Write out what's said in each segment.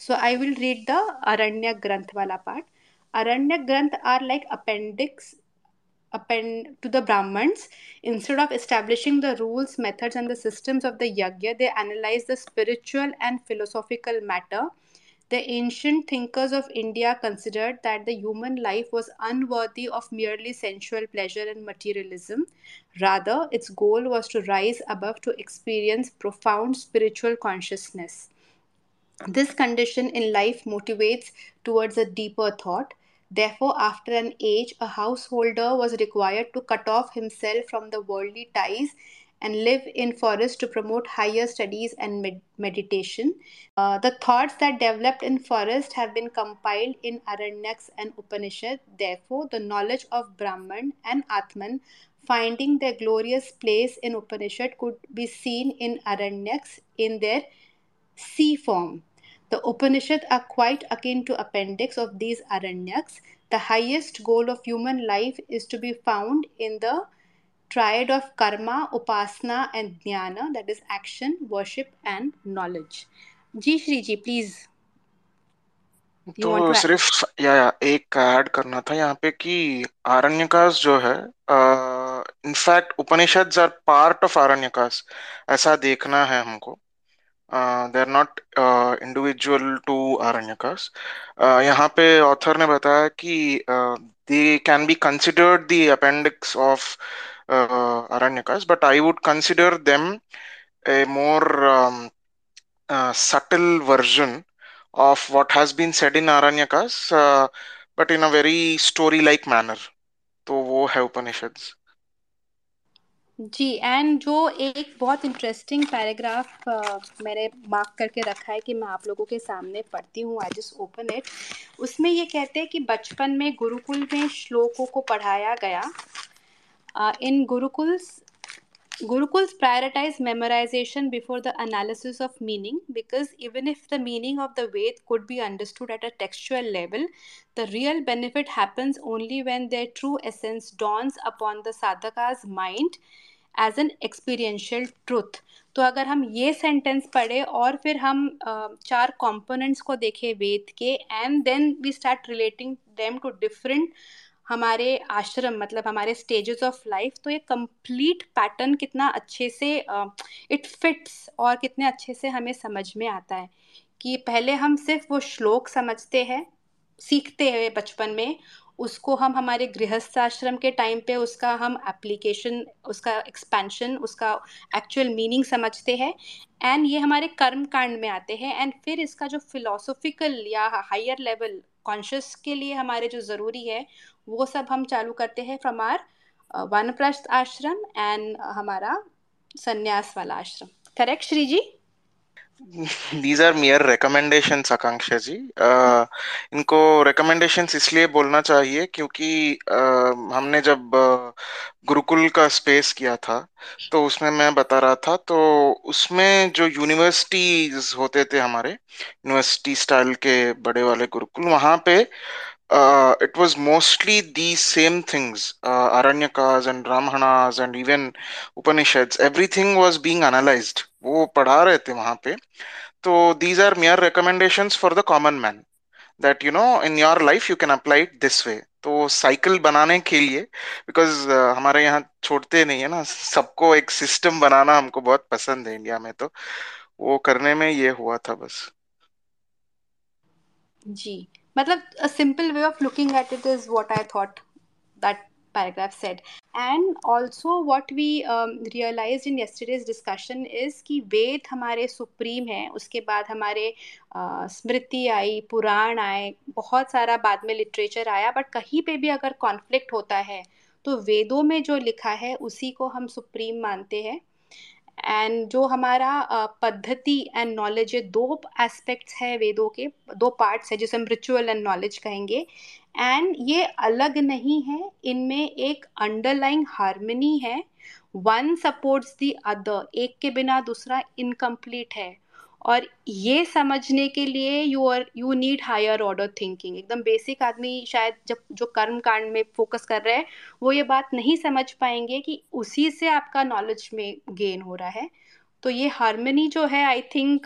So I will read the Aranya Granth wala part. Aranya Granth are like appendix append to the Brahmans. Instead of establishing the rules, methods, and the systems of the yajna, they analyze the spiritual and philosophical matter. The ancient thinkers of India considered that the human life was unworthy of merely sensual pleasure and materialism. Rather, its goal was to rise above to experience profound spiritual consciousness. This condition in life motivates towards a deeper thought. Therefore, after an age, a householder was required to cut off himself from the worldly ties and live in forest to promote higher studies and med- meditation. Uh, the thoughts that developed in forest have been compiled in Aranyaks and Upanishad. Therefore, the knowledge of Brahman and Atman finding their glorious place in Upanishad could be seen in Aranyaks in their C form. The Upanishads are quite akin to appendix of these Aranyaks. The highest goal of human life is to be found in the triad of karma, upasana, and jnana, that is action, worship, and knowledge. Ji Shri ji please तो सिर्फ़ या, या एक add करना था यहाँ पे कि आरण्यकास जो है in fact Upanishad are part of Aranyakas ऐसा देखना है हमको they are not individual to Aranyakas यहाँ पे ऑथर ने बताया कि they can be considered the appendix of Aranyakas but I would consider them a more subtle version of what has been said in Aranyakas but in a very story like manner तो वो है उपनिषद्स जी and जो एक बहुत interesting paragraph मैंने mark करके रखा है कि मैं आप लोगों के सामने पढ़ती हूँ आई जस्ट ओपन इट उसमें ये कहते हैं कि बचपन में गुरुकुल में श्लोकों को पढ़ाया गया। In gurukuls gurukuls prioritise memorisation before the analysis of meaning because even if the meaning of the Veda could be understood at a textual level the real benefit happens only when their true essence dawns upon the sadhaka's mind as an experiential truth तो अगर हम ये sentence पढ़े और फिर हम चार components को देखें वेद के and then we start relating them to different हमारे आश्रम मतलब हमारे स्टेजेस ऑफ़ लाइफ तो ये कंप्लीट पैटर्न कितना अच्छे से इट uh, फिट्स और कितने अच्छे से हमें समझ में आता है कि पहले हम सिर्फ़ वो श्लोक समझते हैं सीखते हैं बचपन में उसको हम हमारे गृहस्थ आश्रम के टाइम पे उसका हम एप्लीकेशन उसका एक्सपेंशन उसका एक्चुअल मीनिंग समझते हैं। एंड ये हमारे कर्म कांड में आते हैं। एंड फिर इसका जो फिलोसोफिकल या हायर लेवल कॉन्शियस के लिए हमारे जो ज़रूरी है, वो सब हम चालू करते हैं फ्रॉम आर वनप्रस्थ आश्रम एंड हमारा संन्यास वाला ashram. Correct Shri ji these are mere recommendation Akanksha ji uh, इनको रिकमेंडेशन इसलिए बोलना चाहिए क्योंकि uh, हमने जब गुरुकुल uh, का स्पेस किया था तो उसमें मैं बता रहा था तो उसमें जो यूनिवर्सिटीज होते थे हमारे यूनिवर्सिटी स्टाइल के बड़े वाले गुरुकुल वहाँ पे uh, it was mostly these same things uh, aranyakas and brahmanas and even upanishads everything was being analyzed वो पढ़ा रहे थे वहाँ पे तो these are mere recommendations for the common man that you know in your life you can apply it this way तो cycle बनाने के लिए बिकॉज़ uh, हमारे यहाँ छोड़ते नहीं है ना सबको एक सिस्टम बनाना हमको बहुत पसंद है इंडिया में तो वो करने में ये हुआ था बस जी मतलब a simple way of looking at it is what I thought that paragraph said and also what we realised in yesterday's discussion is कि वेद हमारे सुप्रीम है, उसके बाद हमारे स्मृति आई, पुराण आए, बहुत सारा बाद में लिटरेचर आया बट कहीं पे भी अगर कॉन्फ्लिक्ट होता है तो वेदों में जो लिखा है, उसी को हम सुप्रीम मानते हैं। एंड जो हमारा पद्धति एंड नॉलेज ये दो एस्पेक्ट्स है वेदों के, दो पार्ट्स है जिसे हम रिचुअल एंड नॉलेज कहेंगे। एंड ये अलग नहीं है, इनमें एक अंडरलाइंग हारमनी है। वन सपोर्ट्स दी अदर एक के बिना दूसरा इनकम्प्लीट है। और ये समझने के लिए you are you need higher order thinking एकदम बेसिक आदमी शायद जब, जो कर्म कांड में फोकस कर रहे हैं, वो ये बात नहीं समझ पाएँगे कि उसी से आपका नॉलेज में गेन हो रहा है तो ये हारमनी जो है I think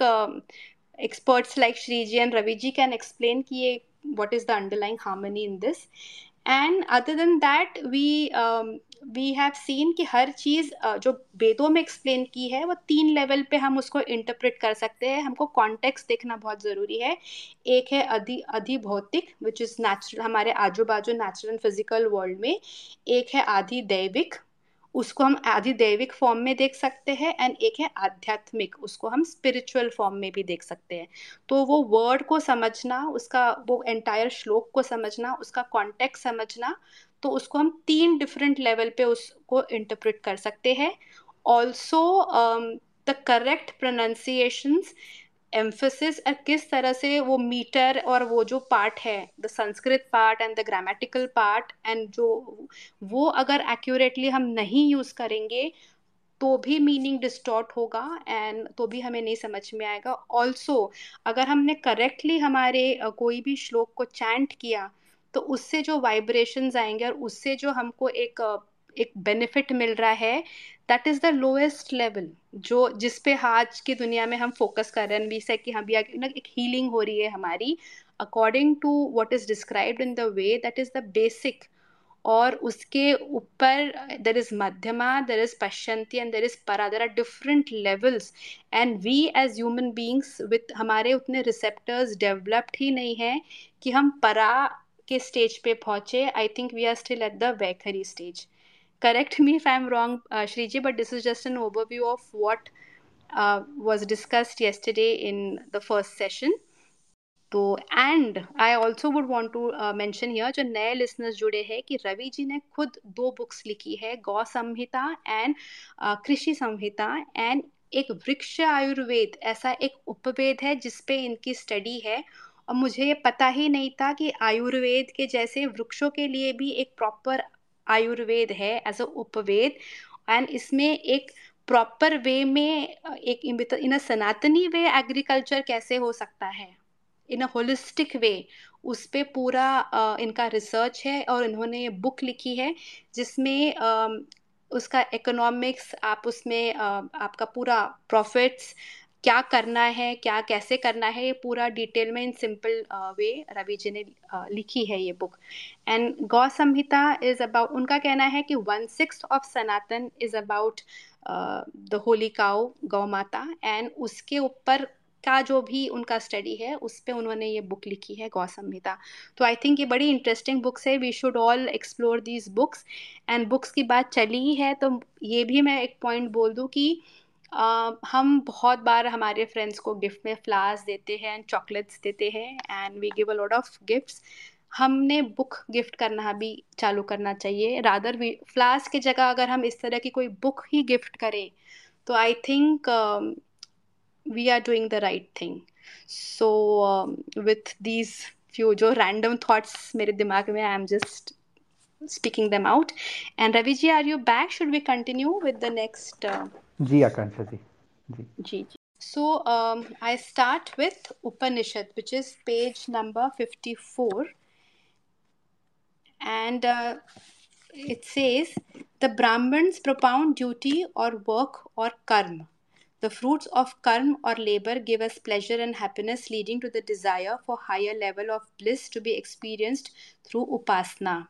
experts like Shriji and Ravi ji can explain what ये what is the in this. In other than other than that we we have seen कि हर चीज़ जो वेदों में एक्सप्लेन की है, वो तीन लेवल पे हम उसको इंटरप्रेट कर सकते हैं। हमको कॉन्टेक्स्ट देखना बहुत ज़रूरी है। एक है अधि अधि भौतिक विच इज़ नेचुरल हमारे आजू बाजू नेचुरल फ़िज़िकल वर्ल्ड में। एक है आधि दैविक उसको हम आदि दैविक फॉर्म में देख सकते हैं एंड एक है आध्यात्मिक, उसको हम स्पिरिचुअल फॉर्म में भी देख सकते हैं। तो वो वर्ड को समझना, उसका वो एंटायर श्लोक को समझना, उसका कॉन्टेक्ट समझना तो उसको हम तीन डिफरेंट लेवल पे उसको इंटरप्रेट कर सकते हैं। Also the correct pronunciations emphasis किस तरह से वो मीटर और वो जो पार्ट है the Sanskrit part and the grammatical part and जो वो अगर एक्यूरेटली हम नहीं यूज़ करेंगे तो भी मीनिंग डिस्टॉर्ट होगा एंड तो भी हमें नहीं समझ में आएगा। ऑल्सो अगर हमने करेक्टली हमारे कोई भी श्लोक को चैंट किया तो उससे जो वाइब्रेशंस आएँगे और उससे जो हमको एक एक बेनिफिट मिल रहा है that is the lowest level जो जिस पे आज की दुनिया में हम फोकस कर रहे हैं वी से कि हम भी एक हीलिंग हो रही है हमारी according to what is described in the way that is the basic और उसके ऊपर there is madhyama there is pashyanti and there is para there are different levels and we as human beings with हमारे उतने receptors developed ही नहीं हैं, कि हम परा के स्टेज पे पहुँचे I think we are still at the vaikhari stage correct me if i'm wrong uh, shriji but this is just an overview of what uh, was discussed yesterday in the first session. तो and I also would want to mention here जो नए listeners जुड़े हैं कि रवि जी ने खुद दो books लिखी है गौ संहिता एंड कृषि संहिता एंड एक वृक्ष आयुर्वेद ऐसा एक उपवेद है जिसपे इनकी स्टडी है। और मुझे ये पता ही नहीं था कि आयुर्वेद के जैसे वृक्षों के लिए भी एक प्रॉपर आयुर्वेद है एज अ उपवेद एंड इसमें एक प्रॉपर वे में एक इन अ सनातनी वे एग्रीकल्चर कैसे हो सकता है? इन अ होलिस्टिक वे उस पर पूरा इनका रिसर्च है और इन्होंने बुक लिखी है, जिसमें उसका इकोनॉमिक्स आप उसमें आपका पूरा प्रॉफिट्स क्या करना है क्या कैसे करना है ये पूरा डिटेल में in simple way Ravi ji ने लिखी है ये book. And Gau Samhita is about उनका कहना है कि one six of Sanatan is about the holy cow गौ माता। एंड उसके ऊपर का जो भी उनका स्टडी है उस पर उन्होंने ये बुक लिखी है गौ संहिता तो आई थिंक ये बड़ी इंटरेस्टिंग बुक्स है we should all explore these books. And books की बात चली ही है तो ये भी मैं एक पॉइंट बोल दूँ कि Uh, हम बहुत बार हमारे फ्रेंड्स को गिफ्ट में फ्लावर्स देते हैं एंड चॉकलेट्स देते हैं and we give a lot of gifts हमने बुक गिफ्ट करना भी चालू करना चाहिए. रादर वी फ्लावर्स की जगह अगर हम इस तरह की कोई बुक ही गिफ्ट करें तो I think we are doing the right thing so with these few जो रैंडम थाट्स मेरे दिमाग में I am just them out. And ravi ji are you back? Should we continue with the next uh, जी आकांक्षा जी जी जी जी so um, i start with upanishad which is page number 54 and uh, it says the brahmins propound duty or work or karma the fruits of karma or labor give us pleasure and happiness leading to the desire for higher level of bliss to be experienced through upasana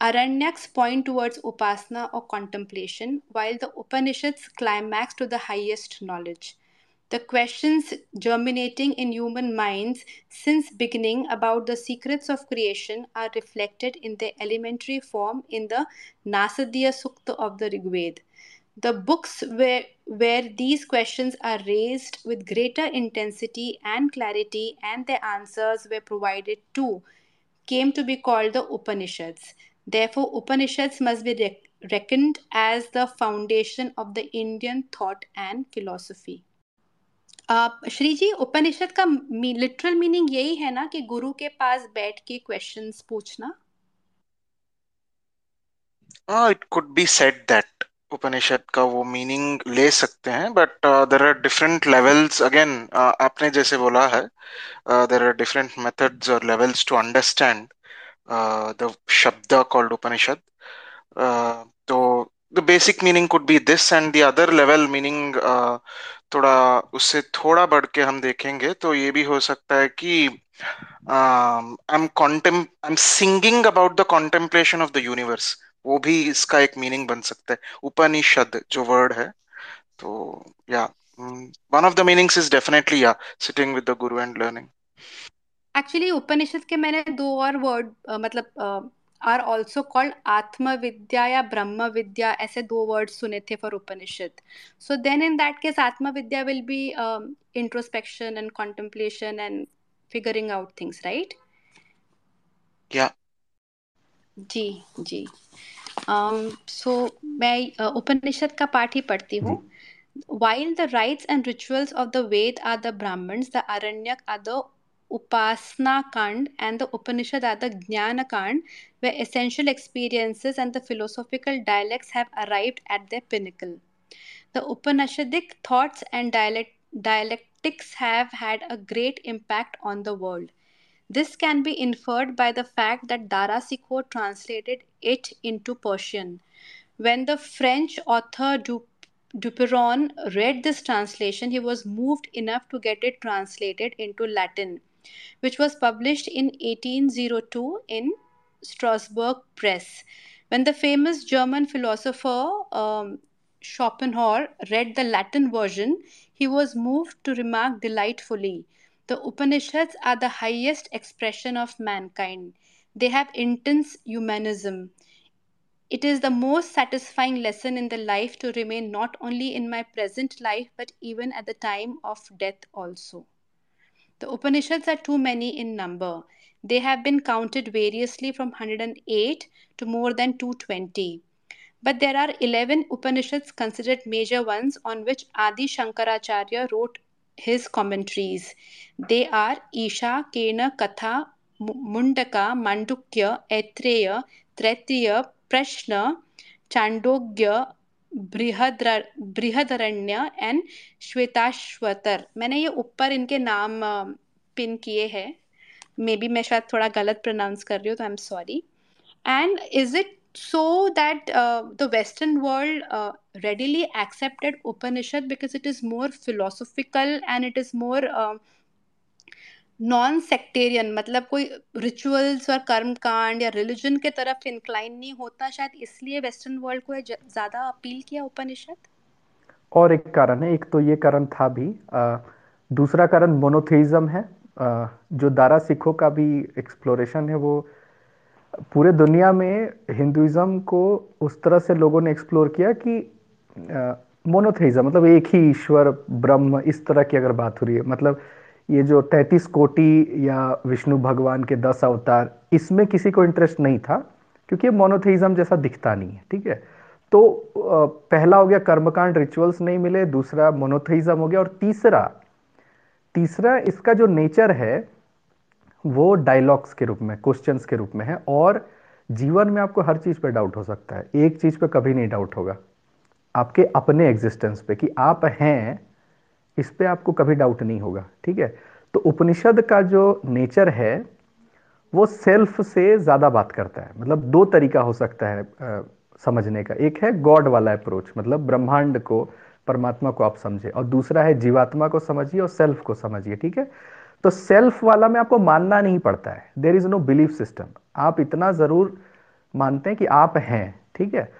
Aranyaks point towards upasana or contemplation, while the Upanishads climax to the highest knowledge. The questions germinating in human minds since beginning about the secrets of creation are reflected in their elementary form in the Nasadiya Sukta of the Rigved. The books where, where these questions are raised with greater intensity and clarity and their answers were provided to came to be called the Upanishads. Therefore, Upanishads must be rec- reckoned as the foundation of the Indian thought and philosophy. Shri ji Upanishad का literal meaning यही है ना कि गुरु के पास बैठ के क्वेश्चंस पूछना it could be said that Upanishad का वो मीनिंग ले सकते हैं but there are different levels again आपने जैसे बोला है देर आर डिफरेंट मेथड्स और लेवल्स टू अंडरस्टैंड द शब्द कॉल्ड उपनिषद तो basic meaning could be this and the other level meaning uh, थोड़ा उससे थोड़ा बढ़ के हम देखेंगे तो ये भी हो सकता है कि I am contem I am singing about the contemplation of the universe वो भी इसका एक मीनिंग बन सकता है। उपनिषद जो वर्ड है तो yeah one of the meanings is definitely yeah sitting with the guru and learning actually Upanishad के मैंने दो और वर्ड मतलब आर ऑल्सो कॉल्ड आत्म विद्या या ब्रह्म विद्या ऐसे दो वर्ड सुने थे for Upanishad. So then in that case आत्म विद्या will be introspection and contemplation and figuring out things right yeah जी जी। Um, so, मैं उपनिषद का पाठ ही पढ़ती हूँ। While the rites and rituals of the Veda are the Brahmana the Aranyaka are the upasana kanda and the Upanishad are the jnana kanda way essential experiences and the philosophical dialects have arrived at the pinnacle the Upanishadic thoughts and dialect dialectics have had a great impact on the world This can be inferred by the fact that Dara Sikho translated it into Persian. When the French author du Duperron read this translation, he was moved enough to get it translated into Latin, which was published in 1802 in Strasbourg Press. When the famous German philosopher um, Schopenhauer read the Latin version, he was moved to remark delightfully The Upanishads are the highest expression of mankind. They have intense humanism. It is the most satisfying lesson in the life to remain not only in my present life but even at the time of death also. The Upanishads are too many in number. They have been counted variously from 108 to more than 220. But there are 11 Upanishads considered major ones on which Adi Shankaracharya wrote his commentaries. They are Isha, Kena, Katha, Mundaka, Mandukya, Aitreya, Tretiya, प्रश्न चांडोग्य Brihadaranyaka and Shvetashvatara मैंने ये ऊपर इनके नाम pin किए हैं may be मैं शायद थोड़ा गलत प्रोनाउंस कर रही हूँ तो I am sorry and is it so that uh, the western world uh, readily accepted upanishad because it is more philosophical and it is more uh, non sectarian मतलब कोई रिचुअल्स और कर्म कांड या रिलीजन के तरफ़ इंक्लाइन नहीं होता शायद इसलिए वेस्टर्न वर्ल्ड को ज़्यादा अपील किया उपनिषद और एक कारण है एक तो ये कारण था भी आ, दूसरा कारण मोनोथेइज्म है। आ, जो दारा सिखों का भी एक्सप्लोरेशन है वो पूरे दुनिया में हिंदुइज्म को उस तरह से लोगों ने एक्सप्लोर किया कि मोनोथेइज्म मतलब एक ही ईश्वर, ब्रह्म, इस तरह की अगर बात हो रही है मतलब ये जो तैतीस कोटि या विष्णु भगवान के दस अवतार, इसमें किसी को इंटरेस्ट नहीं था, क्योंकि ये मोनोथेइज्म जैसा दिखता नहीं है, ठीक है? तो पहला हो गया कर्मकांड रिचुअल्स नहीं मिले, दूसरा मोनोथेइज्म हो गया, और तीसरा तीसरा इसका जो नेचर है, वो डायलॉग्स के रूप में क्वेश्चंस के रूप में है, और जीवन में आपको हर चीज़ पे डाउट हो सकता है, एक चीज़ पे कभी नहीं डाउट होगा। आपके अपने एग्जिस्टेंस पे कि आप हैं इस पे आपको कभी डाउट नहीं होगा ठीक है? तो उपनिषद का जो नेचर है वो सेल्फ से ज़्यादा बात करता है। मतलब दो तरीका हो सकता है आ, समझने का। एक है गॉड वाला अप्रोच मतलब ब्रह्मांड को परमात्मा को आप समझे। और दूसरा है जीवात्मा को समझिए और सेल्फ को समझिए ठीक है? तो सेल्फ वाला में आपको मानना नहीं पड़ता है। There is no belief system आप इतना ज़रूर मानते हैं कि आप हैं ठीक है?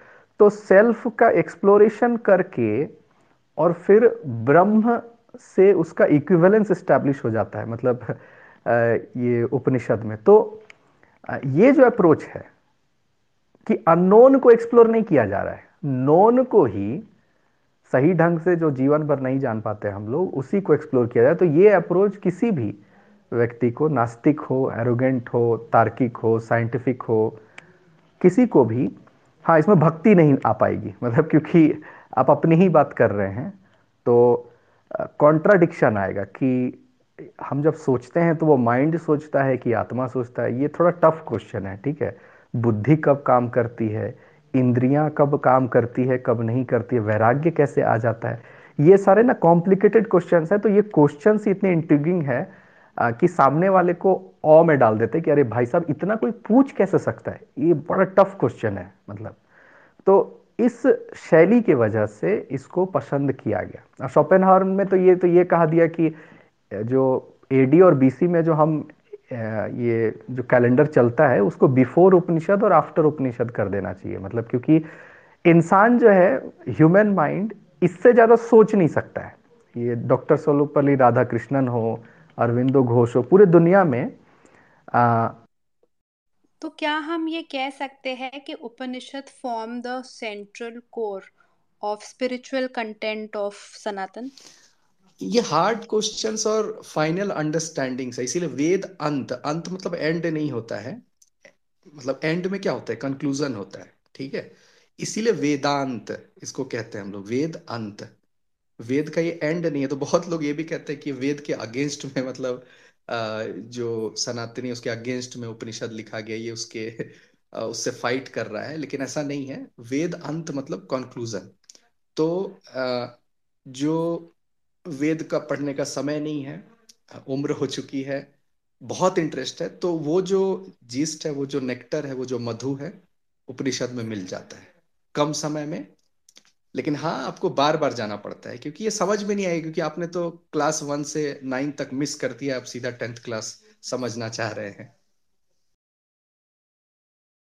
तो सेल्फ का एक्सप्लोरेशन करके और फिर ब्रह्म से उसका इक्विवेलेंस स्टैब्लिश हो जाता है मतलब ये उपनिषद में। तो ये जो अप्रोच है कि अननोन को एक्सप्लोर नहीं किया जा रहा है। नोन को ही सही ढंग से जो जीवन भर नहीं जान पाते हम लोग, उसी को एक्सप्लोर किया जाए। तो ये अप्रोच किसी भी व्यक्ति को, नास्तिक हो एरोगेंट हो, तार्किक हो साइंटिफिक हो, किसी को भी हाँ इसमें भक्ति नहीं आ पाएगी। मतलब क्योंकि आप अपनी ही बात कर रहे हैं तो कॉन्ट्राडिक्शन आएगा कि हम जब सोचते हैं तो वो माइंड सोचता है कि आत्मा सोचता है। ये थोड़ा टफ क्वेश्चन है, ठीक है? बुद्धि कब काम करती है? इंद्रियाँ कब काम करती है, कब नहीं करती है? वैराग्य कैसे आ जाता है? ये सारे ना कॉम्प्लिकेटेड क्वेश्चन है तो ये क्वेश्चन इतने इंट्रिगिंग है कि सामने वाले को ऑ में डाल देते कि अरे भाई साहब, इतना कोई पूछ कैसे सकता है? ये बड़ा टफ क्वेश्चन है मतलब। तो इस शैली की वजह से इसको पसंद किया गया। शोपेनहावर में तो ये तो ये कहा दिया कि जो एडी और बीसी में जो हम ये जो कैलेंडर चलता है, उसको बिफोर उपनिषद और आफ्टर उपनिषद कर देना चाहिए। मतलब क्योंकि इंसान जो है ह्यूमन माइंड इससे ज़्यादा सोच नहीं सकता है। ये डॉक्टर सर्वपल्ली राधा कृष्णन हो अरविंदो घोष हो पूरे दुनिया में आ, तो क्या हम ये कह सकते हैं कि Upanishad form the central core of spiritual content of Sanatan? ये हार्ड क्वेश्चंस और फाइनल अंडरस्टैंडिंग है इसीलिए वेद अंत अंत मतलब एंड नहीं होता है। मतलब एंड में क्या होता है? कंक्लूजन होता है ठीक है? इसीलिए वेदांत इसको कहते हैं हम लोग वेद अंत। वेद का ये एंड नहीं है। तो बहुत लोग ये भी कहते हैं कि वेद के अगेंस्ट में मतलब जो सनातनी उसके अगेंस्ट में उपनिषद लिखा गया, ये उसके उससे फाइट कर रहा है। लेकिन ऐसा नहीं है। वेद अंत मतलब कंक्लूजन तो जो वेद का पढ़ने का समय नहीं है, उम्र हो चुकी है, बहुत इंटरेस्ट है तो वो जो जीस्ट है, वो जो नेक्टर है, वो जो मधु है, उपनिषद में मिल जाता है। कम समय में लेकिन हाँ आपको बार बार जाना पड़ता है, क्योंकि ये समझ में नहीं आएगी, क्योंकि आपने तो क्लास वन से नाइन तक मिस कर दिया, आप सीधा टेंथ क्लास समझना चाह रहे हैं।